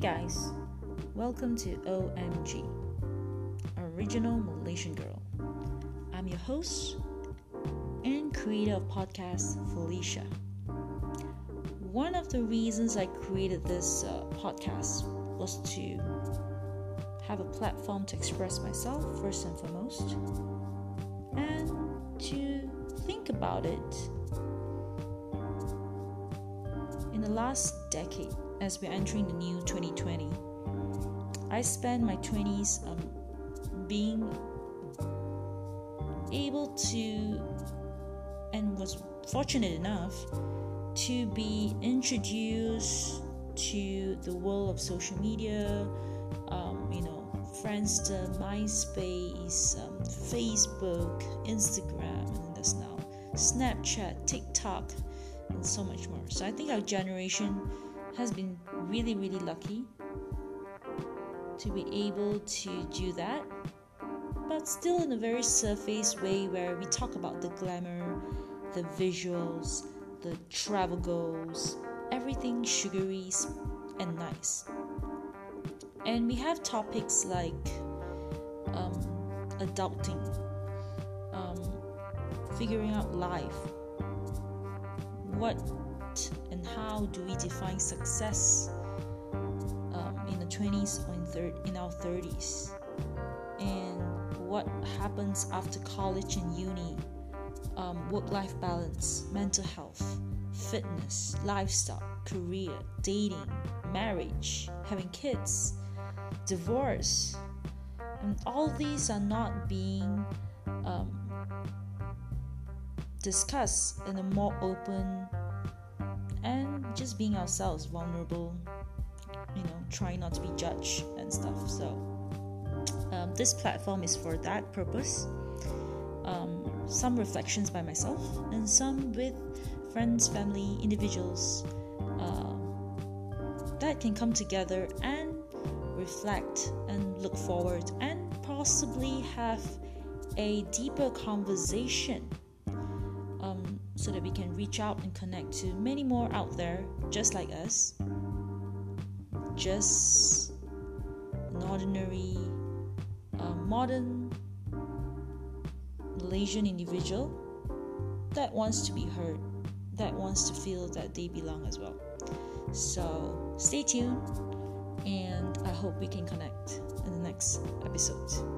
Hey guys, welcome to OMG, Original Malaysian Girl. I'm your host and creator of podcast, Felicia. One of the reasons I created this uh, podcast was to have a platform to express myself first and foremost, and to think about it in the last decade as we're entering the new 2020. I spent my 20s um, being able to and was fortunate enough to be introduced to the world of social media, um, you know, Friendster, MySpace, um, Facebook, Instagram, and there's now Snapchat, TikTok, and so much more. So I think our generation has been really, really lucky to be able to do that, but still in a very surface way where we talk about the glamour, the visuals, the travel goals, everything sugary and nice. And we have topics like um, adulting, um, figuring out life, what and how do we define success um, in the 20s or in, thir- in our 30s, and what happens after college and uni, um, work life balance, mental health, fitness, lifestyle, career, dating, marriage, having kids, divorce. And all these are not being um, discussed in a more open just being ourselves, vulnerable, you know, trying not to be judged and stuff. So, um, this platform is for that purpose. Um, some reflections by myself, and some with friends, family, individuals uh, that can come together and reflect and look forward and possibly have a deeper conversation so that we can reach out and connect to many more out there just like us. Just an ordinary, uh, modern Malaysian individual that wants to be heard, that wants to feel that they belong as well. So stay tuned, and I hope we can connect in the next episode.